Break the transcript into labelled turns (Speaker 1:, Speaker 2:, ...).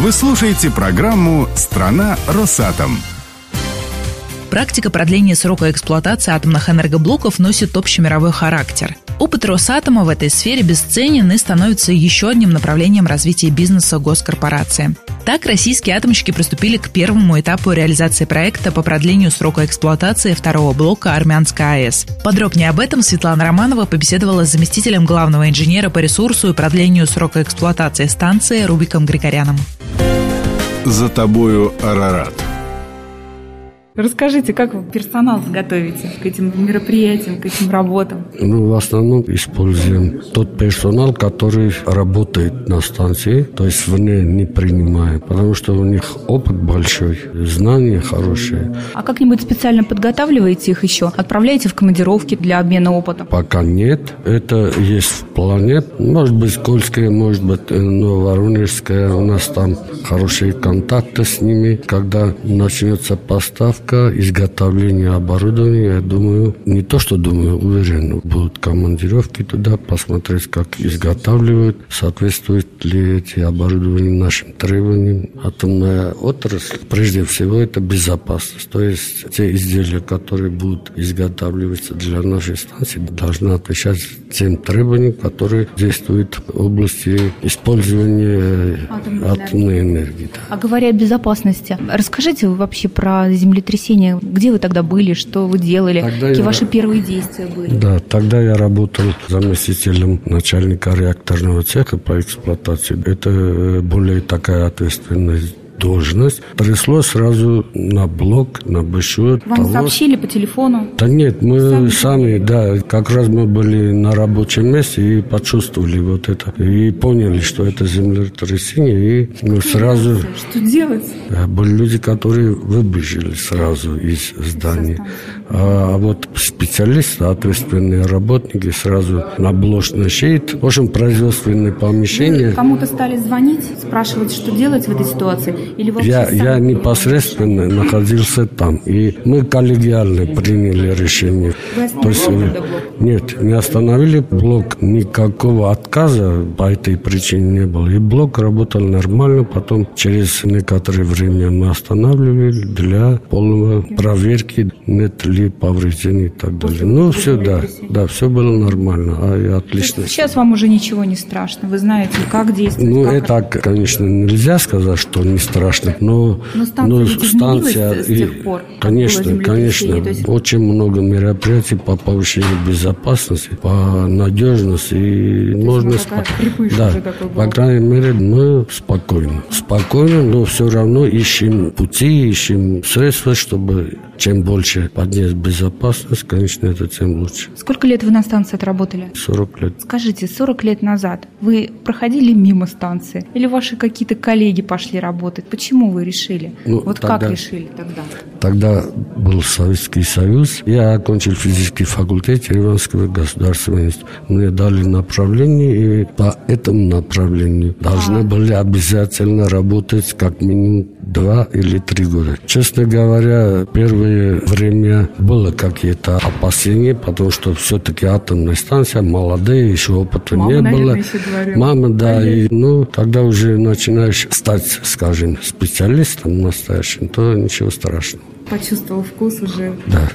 Speaker 1: Вы слушаете программу «Страна Росатом».
Speaker 2: Практика продления срока эксплуатации атомных энергоблоков носит общемировой характер. Опыт Росатома в этой сфере бесценен и становится еще одним направлением развития бизнеса госкорпорации. Так, российские атомщики приступили к первому этапу реализации проекта по продлению срока эксплуатации второго блока Армянской АЭС. Подробнее об этом Светлана Романова побеседовала с заместителем главного инженера по ресурсу и продлению срока эксплуатации станции Рубиком Григоряном.
Speaker 1: «За тобою, Арарат».
Speaker 3: Расскажите, как вы персонал готовите к этим мероприятиям, к этим работам?
Speaker 4: Ну, в основном используем тот персонал, который работает на станции, то есть вне не принимаем, потому что у них опыт большой, знания хорошие.
Speaker 3: А как-нибудь специально подготавливаете их еще? Отправляете в командировки для обмена опытом?
Speaker 4: Пока нет. Это есть в плане. Может быть, Кольская, может быть, Нововоронежская. У нас там хорошие контакты с ними. Когда начнется поставка, выставка, изготовление оборудования, я думаю, не то что думаю, уверен, будут командировки туда, посмотреть, как изготавливают, соответствует ли эти оборудования нашим требованиям. Атомная отрасль, прежде всего, это безопасность. То есть те изделия, которые будут изготавливаться для нашей станции, должны отвечать тем требованиям, которые действуют в области использования атомной, атомной энергии. энергии да.
Speaker 3: А говоря о безопасности, расскажите вообще про землетрясение землетрясения, где вы тогда были, что вы делали, тогда какие я... ваши первые действия были?
Speaker 4: Да, тогда я работал заместителем начальника реакторного цеха по эксплуатации. Это э, более такая ответственность должность, пришло сразу на блок, на большой.
Speaker 3: Вам того... сообщили по телефону?
Speaker 4: Да нет, мы сами, сами, да, как раз мы были на рабочем месте и почувствовали вот это. И поняли, что это землетрясение, и мы сразу...
Speaker 3: Что делать?
Speaker 4: Были люди, которые выбежали сразу из здания. А вот специалисты, ответственные работники сразу на блочный щит, в общем, производственные помещения.
Speaker 3: Кому-то стали звонить, спрашивать, что делать в этой ситуации? Или
Speaker 4: я, я непосредственно находился там. И мы коллегиально приняли решение.
Speaker 3: То есть, блок?
Speaker 4: Нет, не остановили блок. Никакого отказа по этой причине не было. И блок работал нормально. Потом через некоторое время мы останавливали для полного проверки, нет ли повреждений и так далее. Ну, все, да, да, все было нормально. А я отлично.
Speaker 3: Сейчас вам уже ничего не страшно. Вы знаете, как действовать.
Speaker 4: Ну,
Speaker 3: как
Speaker 4: это, конечно, нельзя сказать, что не страшно, но,
Speaker 3: но станция, но станция тех пор,
Speaker 4: конечно, конечно, очень много мероприятий по повышению безопасности, по надежности и
Speaker 3: То
Speaker 4: можно
Speaker 3: спокойно.
Speaker 4: Да, по крайней мере, мы спокойно, спокойно, но все равно ищем пути, ищем средства, чтобы чем больше поднять безопасность, конечно, это тем лучше.
Speaker 3: Сколько лет вы на станции отработали?
Speaker 4: 40 лет.
Speaker 3: Скажите, 40 лет назад вы проходили мимо станции? Или ваши какие-то коллеги пошли работать? Почему вы решили? Ну, вот тогда, как решили тогда?
Speaker 4: Тогда был Советский Союз. Я окончил физический факультет Ереванского государственного института. Мне дали направление, и по этому направлению должны а. были обязательно работать как минимум два или три года. Честно говоря, первое время было какие-то опасения, потому что все-таки атомная станция, молодые, еще опыта Мама, не наверное, было. Мама, да, и, ну, тогда уже начинаешь стать, скажем, специалистом настоящим, то ничего страшного
Speaker 3: почувствовал вкус уже.
Speaker 4: Да.